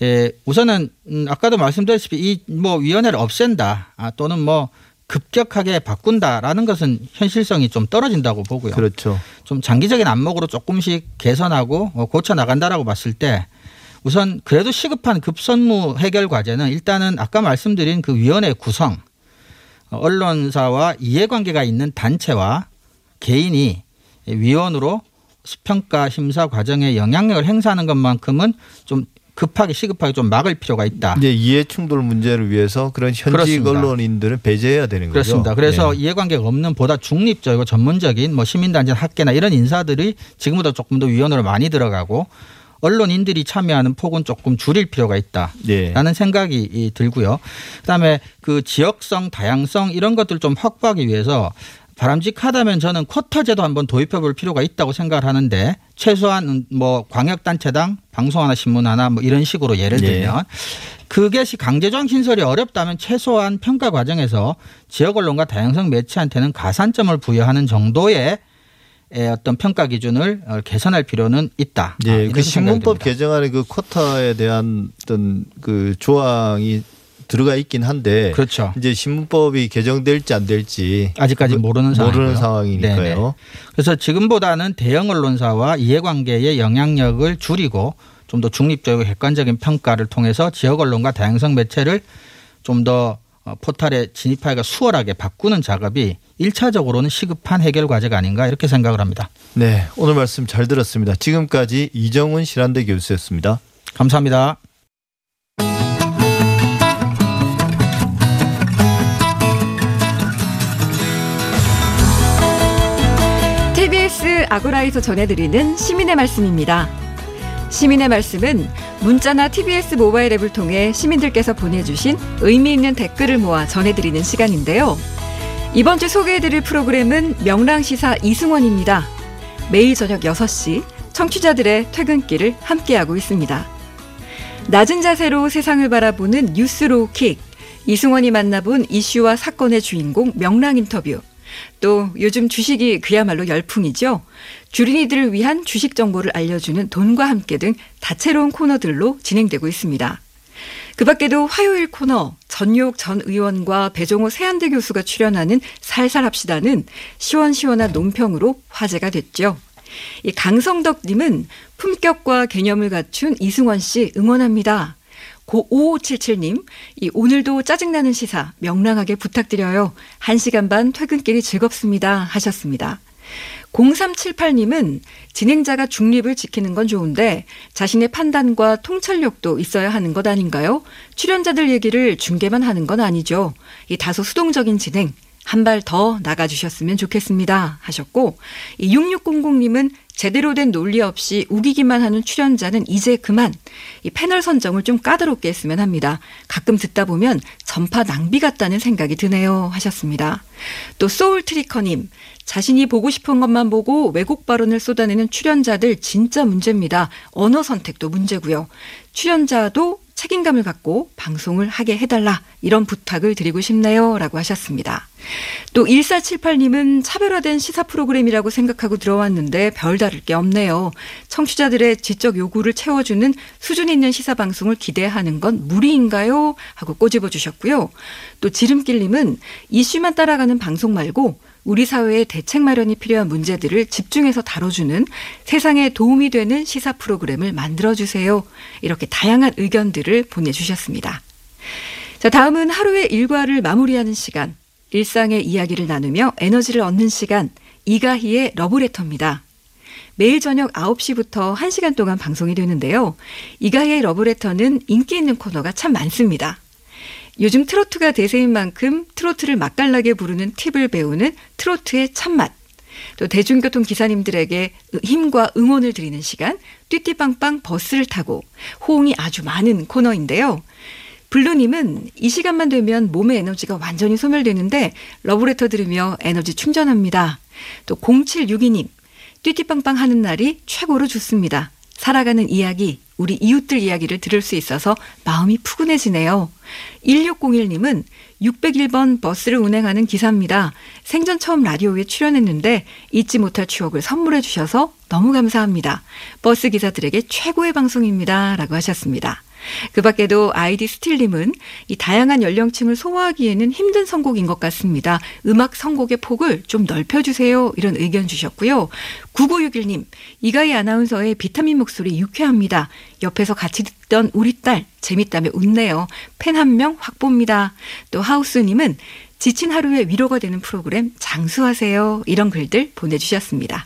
예, 우선은 음, 아까도 말씀드렸다시피 이 뭐 위원회를 없앤다 아, 또는 뭐 급격하게 바꾼다라는 것은 현실성이 좀 떨어진다고 보고요. 그렇죠. 좀 장기적인 안목으로 조금씩 개선하고 어, 고쳐 나간다라고 봤을 때 우선 그래도 시급한 급선무 해결 과제는 일단은 아까 말씀드린 그 위원회 구성 언론사와 이해관계가 있는 단체와 개인이 위원으로 평가 심사 과정에 영향력을 행사하는 것만큼은 좀 급하게 시급하게 좀 막을 필요가 있다. 네, 이해 충돌 문제를 위해서 그런 현직 그렇습니다. 언론인들은 배제해야 되는 그렇습니다. 거죠. 그래서 네. 이해관계가 없는 보다 중립적이고 전문적인 뭐 시민단체 학계나 이런 인사들이 지금보다 조금 더 위원으로 많이 들어가고 언론인들이 참여하는 폭은 조금 줄일 필요가 있다라는 네. 생각이 들고요. 그다음에 그 지역성, 다양성 이런 것들 좀 확보하기 위해서 바람직하다면 저는 쿼터 제도 한번 도입해 볼 필요가 있다고 생각을 하는데 최소한 뭐 광역단체당 방송 하나 신문 하나 뭐 이런 식으로 예를 네. 들면 네. 그것이 강제적 신설이 어렵다면 최소한 평가 과정에서 지역 언론과 다양성 매체한테는 가산점을 부여하는 정도의 어떤 평가 기준을 어, 개선할 필요는 있다. 네, 아, 그 신문법 개정안의 그 쿼터에 대한 어떤 그 조항이 들어가 있긴 한데 그렇죠. 이제 신문법이 개정될지 안 될지 아직까지 모르는 모르는 상황이니까요. 네네. 그래서 지금보다는 대형 언론사와 이해관계의 영향력을 줄이고 좀 더 중립적이고 객관적인 평가를 통해서 지역 언론과 다양성 매체를 좀더 어, 포탈에 진입하기가 수월하게 바꾸는 작업이 1차적으로는 시급한 해결 과제가 아닌가 이렇게 생각을 합니다. 네, 오늘 말씀 잘 들었습니다. 지금까지 이정훈 실한대 교수였습니다. 감사합니다. TBS 아고라에서 전해드리는 시민의 말씀입니다. 시민의 말씀은 문자나 TBS 모바일 앱을 통해 시민들께서 보내주신 의미 있는 댓글을 모아 전해드리는 시간인데요. 이번 주 소개해드릴 프로그램은 명랑시사 이승원입니다. 매일 저녁 6시 청취자들의 퇴근길을 함께하고 있습니다. 낮은 자세로 세상을 바라보는 뉴스로킥. 이승원이 만나본 이슈와 사건의 주인공 명랑 인터뷰. 또 요즘 주식이 그야말로 열풍이죠. 주린이들을 위한 주식 정보를 알려주는 돈과 함께 등 다채로운 코너들로 진행되고 있습니다. 그 밖에도 화요일 코너 전욕 전 의원과 배종호 세한대 교수가 출연하는 살살합시다는 시원시원한 논평으로 화제가 됐죠. 이 강성덕님은 품격과 개념을 갖춘 이승원 씨 응원합니다. 고 5577님, 이 오늘도 짜증나는 시사 명랑하게 부탁드려요. 1시간 반 퇴근길이 즐겁습니다. 하셨습니다. 0378님은 진행자가 중립을 지키는 건 좋은데 자신의 판단과 통찰력도 있어야 하는 것 아닌가요? 출연자들 얘기를 중계만 하는 건 아니죠. 이 다소 수동적인 진행 한 발 더 나가주셨으면 좋겠습니다. 하셨고, 이 6600님은 제대로 된 논리 없이 우기기만 하는 출연자는 이제 그만 이 패널 선정을 좀 까다롭게 했으면 합니다. 가끔 듣다 보면 전파 낭비 같다는 생각이 드네요 하셨습니다. 또 소울 트리커님 자신이 보고 싶은 것만 보고 왜곡 발언을 쏟아내는 출연자들 진짜 문제입니다. 언어 선택도 문제고요. 출연자도 책임감을 갖고 방송을 하게 해달라 이런 부탁을 드리고 싶네요 라고 하셨습니다. 또 1478님은 차별화된 시사 프로그램이라고 생각하고 들어왔는데 별다를 게 없네요. 청취자들의 지적 요구를 채워주는 수준 있는 시사 방송을 기대하는 건 무리인가요? 하고 꼬집어 주셨고요. 또 지름길님은 이슈만 따라가는 방송 말고 우리 사회의 대책 마련이 필요한 문제들을 집중해서 다뤄주는 세상에 도움이 되는 시사 프로그램을 만들어주세요. 이렇게 다양한 의견들을 보내주셨습니다. 자, 다음은 하루의 일과를 마무리하는 시간, 일상의 이야기를 나누며 에너지를 얻는 시간, 이가희의 러브레터입니다. 매일 저녁 9시부터 1시간 동안 방송이 되는데요. 이가희의 러브레터는 인기 있는 코너가 참 많습니다. 요즘 트로트가 대세인 만큼 트로트를 맛깔나게 부르는 팁을 배우는 트로트의 참맛. 또 대중교통 기사님들에게 힘과 응원을 드리는 시간, 띠띠빵빵 버스를 타고 호응이 아주 많은 코너인데요. 블루님은 이 시간만 되면 몸의 에너지가 완전히 소멸되는데 러브레터 들으며 에너지 충전합니다. 또 0762님, 띠띠빵빵 하는 날이 최고로 좋습니다. 살아가는 이야기, 우리 이웃들 이야기를 들을 수 있어서 마음이 푸근해지네요. 1601님은 601번 버스를 운행하는 기사입니다. 생전 처음 라디오에 출연했는데 잊지 못할 추억을 선물해 주셔서 너무 감사합니다. 버스 기사들에게 최고의 방송입니다. 라고 하셨습니다. 그 밖에도 아이디 스틸님은 이 다양한 연령층을 소화하기에는 힘든 선곡인 것 같습니다. 음악 선곡의 폭을 좀 넓혀주세요. 이런 의견 주셨고요. 9961님, 이가희 아나운서의 비타민 목소리 유쾌합니다. 옆에서 같이 듣던 우리 딸, 재밌다며 웃네요. 팬 한 명 확보입니다. 또 하우스님은 지친 하루에 위로가 되는 프로그램 장수하세요. 이런 글들 보내주셨습니다.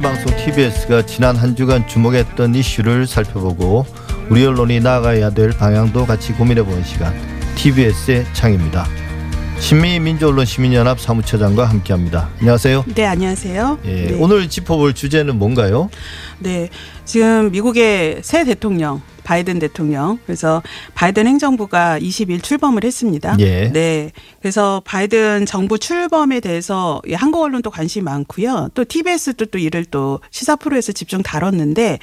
방송 TBS가 지난 한 주간 주목했던 이슈를 살펴보고 우리 언론이 나아가야 될 방향도 같이 고민해보는 시간 TBS의 창입니다. 신민민주언론 시민연합 사무처장과 함께합니다. 안녕하세요. 네, 안녕하세요. 예, 네. 오늘 짚어볼 주제는 뭔가요? 네, 지금 미국의 새 대통령 바이든 대통령. 그래서 바이든 행정부가 20일 출범을 했습니다. 예. 네. 그래서 바이든 정부 출범에 대해서 한국 언론도 관심이 많고요. 또 TBS도 또 이를 또 시사 프로에서 집중 다뤘는데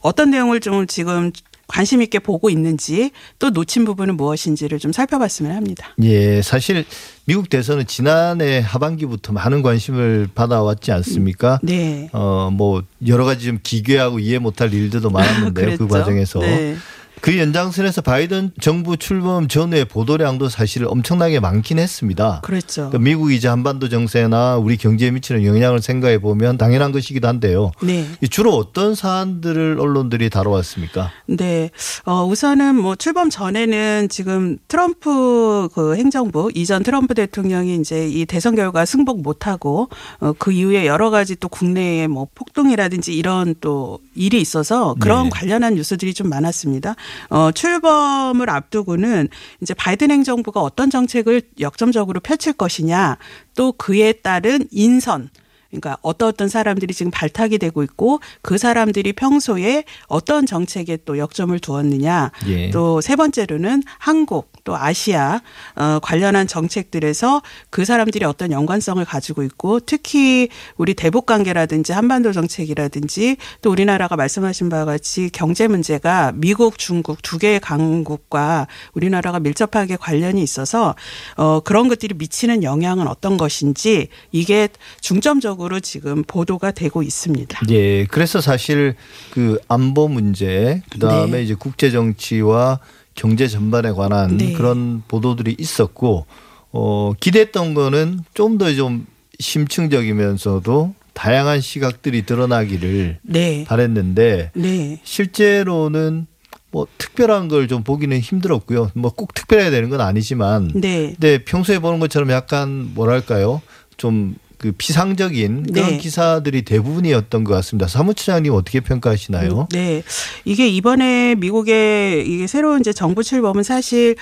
어떤 내용을 좀 지금 관심 있게 보고 있는지 또 놓친 부분은 무엇인지를 좀 살펴봤으면 합니다. 예, 사실 미국 대선은 지난해 하반기부터 많은 관심을 받아왔지 않습니까? 네. 어, 뭐 여러 가지 좀 기괴하고 이해 못할 일들도 많았는데요. 그 과정에서. 네. 그 연장선에서 바이든 정부 출범 전후의 보도량도 사실 엄청나게 많긴 했습니다. 그렇죠. 그러니까 미국이 이제 한반도 정세나 우리 경제에 미치는 영향을 생각해 보면 당연한 것이기도 한데요. 네. 주로 어떤 사안들을 언론들이 다뤄왔습니까? 네. 어, 우선은 뭐 출범 전에는 지금 트럼프 그 행정부 이전 트럼프 대통령이 이제 이 대선 결과 승복 못하고 어, 그 이후에 여러 가지 또 국내에 뭐 폭동이라든지 이런 또 일이 있어서 그런 네. 관련한 뉴스들이 좀 많았습니다. 어, 출범을 앞두고는 이제 바이든 행정부가 어떤 정책을 역점적으로 펼칠 것이냐 또 그에 따른 인선 그러니까 어떤 어떤 사람들이 지금 발탁이 되고 있고 그 사람들이 평소에 어떤 정책에 또 역점을 두었느냐. 예. 또세 번째로는 한국 또 아시아 어 관련한 정책들에서 그 사람들이 어떤 연관성을 가지고 있고 특히 우리 대북 관계라든지 한반도 정책이라든지 또 우리나라가 말씀하신 바와 같이 경제 문제가 미국, 중국 두 개의 강국과 우리나라가 밀접하게 관련이 있어서 어 그런 것들이 미치는 영향은 어떤 것인지 이게 중점적으로 지금 보도가 되고 있습니다. 예. 그래서 사실 그 안보 문제 그다음에 네. 이제 국제 정치와 경제 전반에 관한 네. 그런 보도들이 있었고 어, 기대했던 거는 좀 더좀 좀 심층적이면서도 다양한 시각들이 드러나기를 네. 바랬는데 네. 실제로는 뭐 특별한 걸 좀 보기는 힘들었고요. 뭐 꼭 특별해야 되는 건 아니지만 네. 근데 평소에 보는 것처럼 약간 뭐랄까요? 좀 그 피상적인 그런 네. 기사들이 대부분이었던 것 같습니다. 사무처장님 어떻게 평가하시나요? 음, 네, 이게 이번에 미국의 이게 새로운 이제 정부 출범은 사실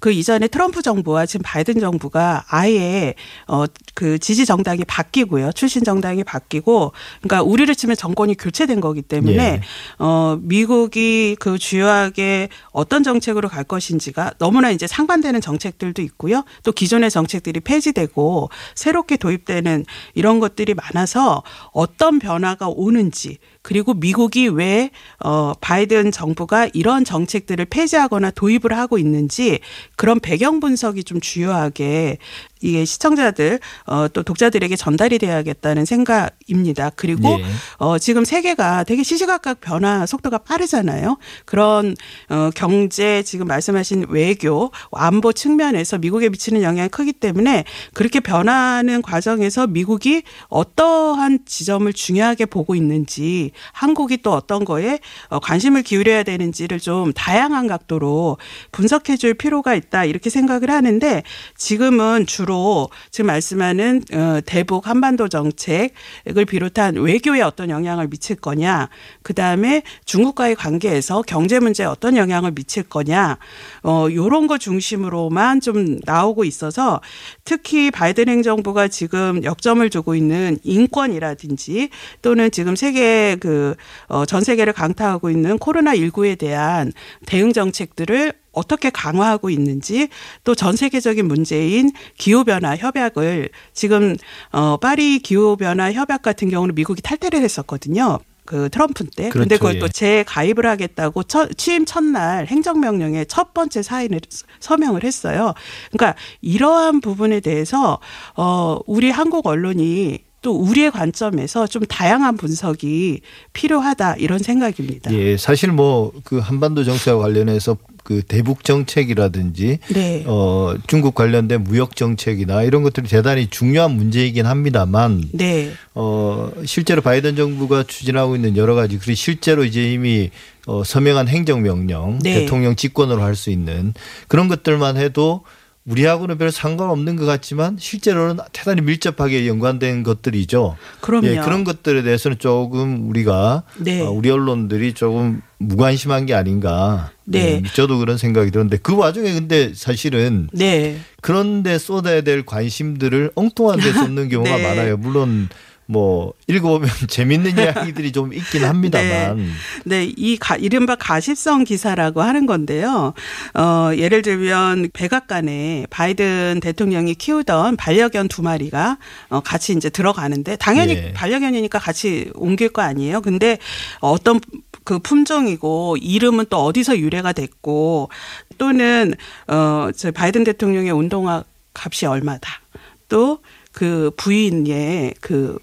그 이전에 트럼프 정부와 지금 바이든 정부가 아예 어그 지지 정당이 바뀌고요. 출신 정당이 바뀌고 그러니까 우리를 치면 정권이 교체된 거기 때문에 예. 어 미국이 그 주요하게 어떤 정책으로 갈 것인지가 너무나 이제 상반되는 정책들도 있고요. 또 기존의 정책들이 폐지되고 새롭게 도입되는 이런 것들이 많아서 어떤 변화가 오는지 그리고 미국이 왜 어, 바이든 정부가 이런 정책들을 폐지하거나 도입을 하고 있는지 그런 배경 분석이 좀 주요하게 이게 시청자들 어, 또 독자들에게 전달이 돼야겠다는 생각입니다. 그리고 네. 어, 지금 세계가 되게 시시각각 변화 속도가 빠르잖아요. 그런 어, 경제 지금 말씀하신 외교 안보 측면에서 미국에 미치는 영향이 크기 때문에 그렇게 변하는 과정에서 미국이 어떠한 지점을 중요하게 보고 있는지 한국이 또 어떤 거에 어, 관심을 기울여야 되는지를 좀 다양한 각도로 분석해 줄 필요가 있다 이렇게 생각을 하는데 지금은 주로 앞으로 지금 말씀하는 어, 대북 한반도 정책을 비롯한 외교에 어떤 영향을 미칠 거냐, 그 다음에 중국과의 관계에서 경제 문제에 어떤 영향을 미칠 거냐, 어, 요런 거 중심으로만 좀 나오고 있어서 특히 바이든 행정부가 지금 역점을 두고 있는 인권이라든지 또는 지금 세계 그, 어, 전 세계를 강타하고 있는 코로나19에 대한 대응 정책들을 어떻게 강화하고 있는지 또 전 세계적인 문제인 기후 변화 협약을 지금 어 파리 기후 변화 협약 같은 경우는 미국이 탈퇴를 했었거든요. 그 트럼프 때. 그렇죠. 근데 그걸 또 예. 재가입을 하겠다고 첫, 취임 첫날 행정명령에 첫 번째 사인을 서명을 했어요. 그러니까 이러한 부분에 대해서 어 우리 한국 언론이 또 우리의 관점에서 좀 다양한 분석이 필요하다 이런 생각입니다. 예, 사실 뭐 그 한반도 정세와 관련해서 그 대북 정책이라든지 네. 어 중국 관련된 무역 정책이나 이런 것들이 대단히 중요한 문제이긴 합니다만 네. 어 실제로 바이든 정부가 추진하고 있는 여러 가지 그리고 실제로 이제 이미 어 서명한 행정명령 네. 대통령 직권으로 할 수 있는 그런 것들만 해도 우리하고는 별 상관없는 것 같지만 실제로는 대단히 밀접하게 연관된 것들이죠. 그럼요. 예, 그런 것들에 대해서는 조금 우리가 네. 어, 우리 언론들이 조금 무관심한 게 아닌가. 네. 예, 저도 그런 생각이 드는데 그 와중에 근데 사실은 네. 그런데 쏟아야 될 관심들을 엉뚱한 데 쏟는 경우가 네. 많아요. 물론 뭐 읽어보면 재밌는 이야기들이 좀 있긴 합니다만. 네, 네. 이 가, 이른바 가십성 기사라고 하는 건데요. 어, 예를 들면 백악관에 바이든 대통령이 키우던 반려견 두 마리가 어, 같이 이제 들어가는데 당연히 예. 반려견이니까 같이 옮길 거 아니에요. 근데 어떤 그 품종이고 이름은 또 어디서 유래가 됐고 또는 어 저 바이든 대통령의 운동화 값이 얼마다. 또 그 부인의 그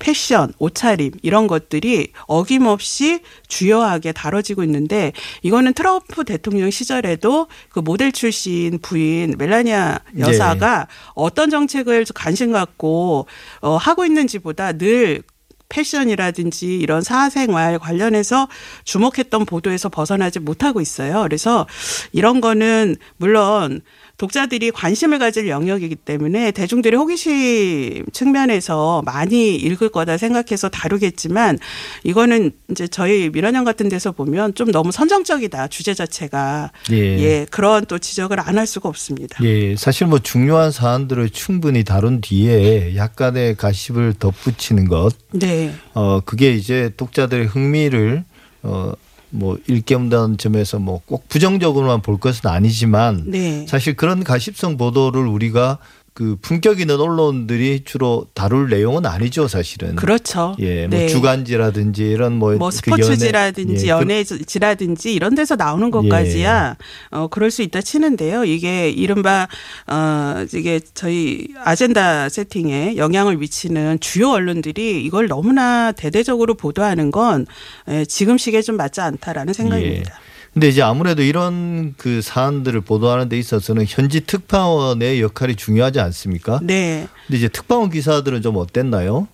패션, 옷차림 이런 것들이 어김없이 주요하게 다뤄지고 있는데 이거는 트럼프 대통령 시절에도 그 모델 출신 부인 멜라니아 여사가 네. 어떤 정책을 관심 갖고 어 하고 있는지보다 늘 패션이라든지 이런 사생활 관련해서 주목했던 보도에서 벗어나지 못하고 있어요. 그래서 이런 거는 물론 독자들이 관심을 가질 영역이기 때문에 대중들의 호기심 측면에서 많이 읽을 거다 생각해서 다루겠지만 이거는 이제 저희 민원연 같은 데서 보면 좀 너무 선정적이다 주제 자체가. 예, 예 그런 또 지적을 안 할 수가 없습니다. 예 사실 뭐 중요한 사안들을 충분히 다룬 뒤에 약간의 가십을 덧붙이는 것, 네, 어 그게 이제 독자들의 흥미를 어 뭐 일깨운다는 점에서 뭐 꼭 부정적으로만 볼 것은 아니지만 네. 사실 그런 가십성 보도를 우리가 그 품격 있는 언론들이 주로 다룰 내용은 아니죠, 사실은. 그렇죠. 예, 뭐 네. 주간지라든지 이런 뭐, 뭐그 스포츠지라든지 그 연예, 연예지라든지 이런 데서 나오는 것까지야 예. 어 그럴 수 있다 치는데요. 이게 이른바 어 이게 저희 아젠다 세팅에 영향을 미치는 주요 언론들이 이걸 너무나 대대적으로 보도하는 건 예, 지금 시기에 좀 맞지 않다라는 생각입니다. 예. 근데 이제 아무래도 이런 그 사안들을 보도하는 데 있어서는 현지 특파원의 역할이 중요하지 않습니까? 네. 근데 이제 특파원 기사들은 좀 어땠나요?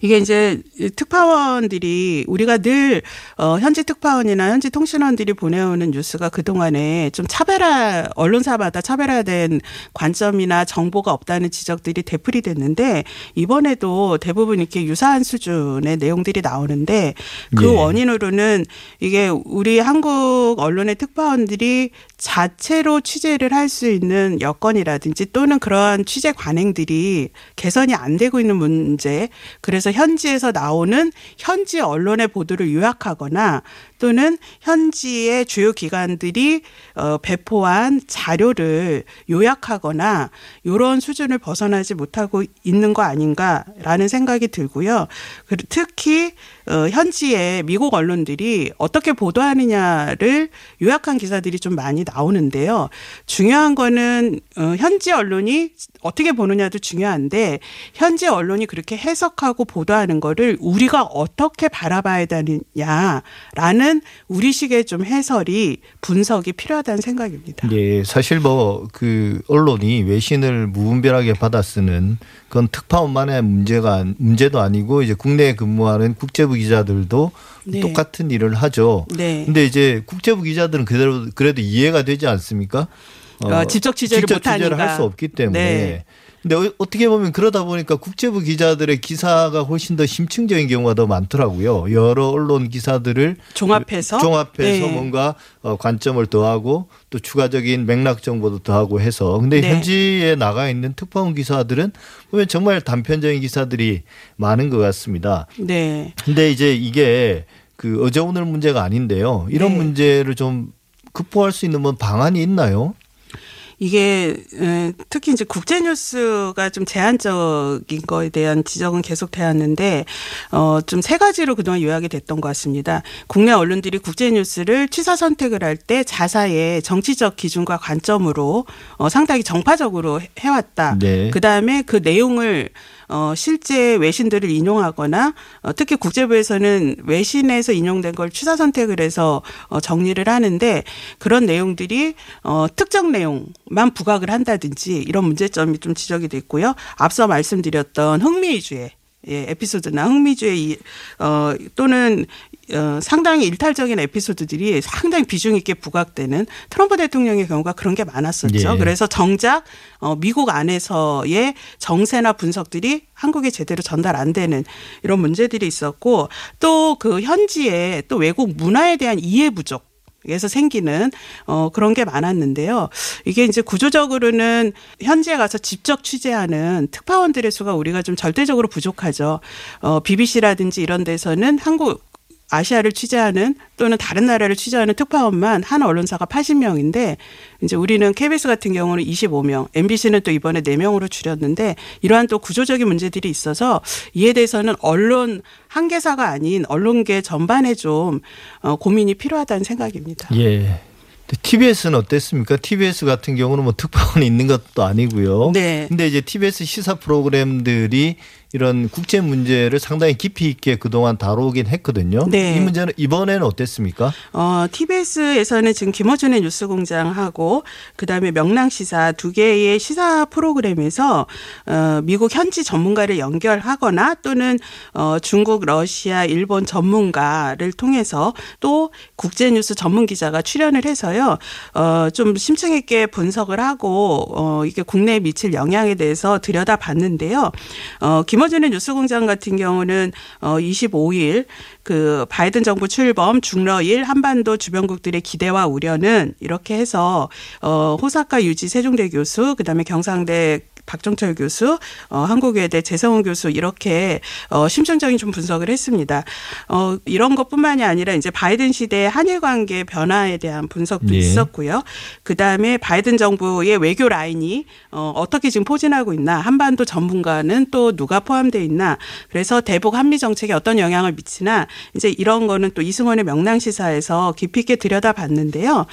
이게 이제 특파원들이 우리가 늘 어, 현지 특파원이나 현지 통신원들이 보내오는 뉴스가 그동안에 좀 차별화 언론사마다 차별화된 관점이나 정보가 없다는 지적들이 되풀이 됐는데 이번에도 대부분 이렇게 유사한 수준의 내용들이 나오는데 그 예. 원인으로는 이게 우리 한국 언론의 특파원들이 자체로 취재를 할 수 있는 여건이라든지 또는 그러한 취재 관행들이 개선이 안 되고 있는 문제 그래서 현지에서 나오는 현지 언론의 보도를 요약하거나 또는 현지의 주요 기관들이 어 배포한 자료를 요약하거나 이런 수준을 벗어나지 못하고 있는 거 아닌가라는 생각이 들고요. 그리고 특히 어 현지의 미국 언론들이 어떻게 보도하느냐를 요약한 기사들이 좀 많이 나오는데요. 중요한 거는 어 현지 언론이 어떻게 보느냐도 중요한데 현지 언론이 그렇게 해석하고 보도하는 거를 우리가 어떻게 바라봐야 되느냐라는 하는 우리식의 좀 해설이 분석이 필요하다는 생각입니다. 예, 사실 뭐 그 언론이 외신을 무분별하게 받아 쓰는 그건 특파원만의 문제가 문제도 아니고 이제 국내에 근무하는 국제부 기자들도 네. 똑같은 일을 하죠. 네. 근데 이제 국제부 기자들은 그대로 그래도 이해가 되지 않습니까? 어, 어 직접 취재를 직접 취재를 할 수 없기 때문에 네. 근데 어, 어떻게 보면 그러다 보니까 국제부 기자들의 기사가 훨씬 더 심층적인 경우가 더 많더라고요. 여러 언론 기사들을 종합해서 종합해서 네. 뭔가 어, 관점을 더하고 또 추가적인 맥락 정보도 더하고 해서 근데 네. 현지에 나가 있는 특파원 기사들은 보면 정말 단편적인 기사들이 많은 것 같습니다. 네. 근데 이제 이게 그 어제 오늘 문제가 아닌데요. 이런 네. 문제를 좀 극복할 수 있는 뭐 방안이 있나요? 이게 특히 이제 국제 뉴스가 좀 제한적인 거에 대한 지적은 계속 되었는데 어좀 세 가지로 그동안 요약이 됐던 것 같습니다. 국내 언론들이 국제 뉴스를 취사 선택을 할 때 자사의 정치적 기준과 관점으로 어 상당히 정파적으로 해왔다. 네. 그 다음에 그 내용을 어, 실제 외신들을 인용하거나 어, 특히 국제부에서는 외신에서 인용된 걸 취사 선택을 해서 어, 정리를 하는데 그런 내용들이 어, 특정 내용만 부각을 한다든지 이런 문제점이 좀 지적이 됐고요. 앞서 말씀드렸던 흥미 위주의 예, 에피소드나 흥미주의 이, 어, 또는 어, 상당히 일탈적인 에피소드들이 상당히 비중 있게 부각되는 트럼프 대통령의 경우가 그런 게 많았었죠. 예. 그래서 정작 어, 미국 안에서의 정세나 분석들이 한국에 제대로 전달 안 되는 이런 문제들이 있었고 또 그 현지에 또 외국 문화에 대한 이해 부족 에서 생기는 어 그런 게 많았는데요. 이게 이제 구조적으로는 현지에 가서 직접 취재하는 특파원들의 수가 우리가 좀 절대적으로 부족하죠. 어 BBC라든지 이런 데서는 한국 아시아를 취재하는 또는 다른 나라를 취재하는 특파원만 한 언론사가 80명인데 이제 우리는 KBS 같은 경우는 25명, MBC는 또 이번에 4명으로 줄였는데 이러한 또 구조적인 문제들이 있어서 이에 대해서는 언론 한계사가 아닌 언론계 전반에 좀 어, 고민이 필요하다는 생각입니다. 예. TBS는 어땠습니까? TBS 같은 경우는 뭐 특파원이 있는 것도 아니고요. 네. 근데 이제 TBS 시사 프로그램들이 이런 국제 문제를 상당히 깊이 있게 그동안 다루긴 했거든요. 네. 이 문제는 이번에는 어땠습니까? 어, TBS에서는 지금 김어준의 뉴스공장하고 그다음에 명랑시사 두 개의 시사 프로그램에서 어, 미국 현지 전문가를 연결하거나 또는 어, 중국, 러시아, 일본 전문가를 통해서 또 국제 뉴스 전문 기자가 출연을 해서요. 어, 좀 심층 있게 분석을 하고 어, 이게 국내에 미칠 영향에 대해서 들여다봤는데요. 어, 김 김어준의 뉴스공장 같은 경우는 어 25일 그 바이든 정부 출범 중러일 한반도 주변국들의 기대와 우려는 이렇게 해서 어 호사카 유지 세종대 교수 그다음에 경상대 박정철 교수, 어, 한국외대 재성훈 교수 이렇게 어, 심층적인 좀 분석을 했습니다. 어, 이런 것뿐만이 아니라 이제 바이든 시대의 한일 관계 변화에 대한 분석도 네. 있었고요. 그 다음에 바이든 정부의 외교 라인이 어, 어떻게 지금 포진하고 있나, 한반도 전문가는 또 누가 포함되어 있나, 그래서 대북 한미 정책에 어떤 영향을 미치나, 이제 이런 거는 또 이승원의 명랑시사에서 깊이 있게 들여다봤는데요.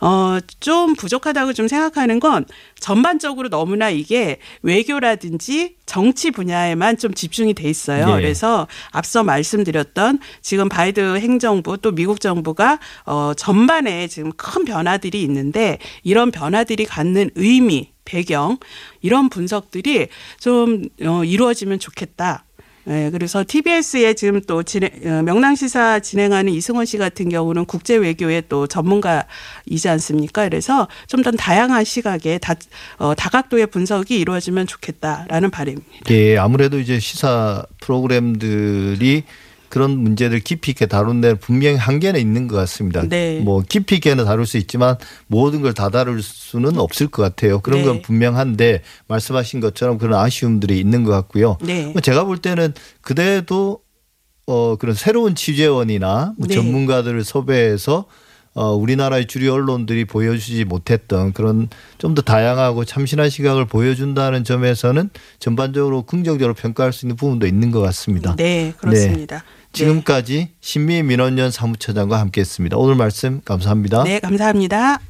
어, 좀 부족하다고 좀 생각하는 건 전반적으로 너무나 이게 외교라든지 정치 분야에만 좀 집중이 돼 있어요. 네. 그래서 앞서 말씀드렸던 지금 바이든 행정부 또 미국 정부가 어 전반에 지금 큰 변화들이 있는데 이런 변화들이 갖는 의미 배경 이런 분석들이 좀 어, 이루어지면 좋겠다. 네, 그래서 TBS에 지금 또 진행, 어, 명랑시사 진행하는 이승원 씨 같은 경우는 국제 외교의 또 전문가이지 않습니까? 그래서 좀 더 다양한 시각에 다, 어, 다각도의 분석이 이루어지면 좋겠다라는 바람입니다. 예, 아무래도 이제 시사 프로그램들이 그런 문제들 깊이 있게 다룬 데는 분명히 한계는 있는 것 같습니다. 네. 뭐 깊이 있게는 다룰 수 있지만 모든 걸 다 다룰 수는 없을 것 같아요. 그런 네. 건 분명한데 말씀하신 것처럼 그런 아쉬움들이 있는 것 같고요. 네. 뭐 제가 볼 때는 그대도 어 그런 새로운 취재원이나 뭐 네. 전문가들을 섭외해서 어, 우리나라의 주류 언론들이 보여주지 못했던 그런 좀 더 다양하고 참신한 시각을 보여준다는 점에서는 전반적으로 긍정적으로 평가할 수 있는 부분도 있는 것 같습니다. 네, 그렇습니다. 네. 지금까지 신미 민원연 사무처장과 함께했습니다. 오늘 말씀 감사합니다. 네, 감사합니다.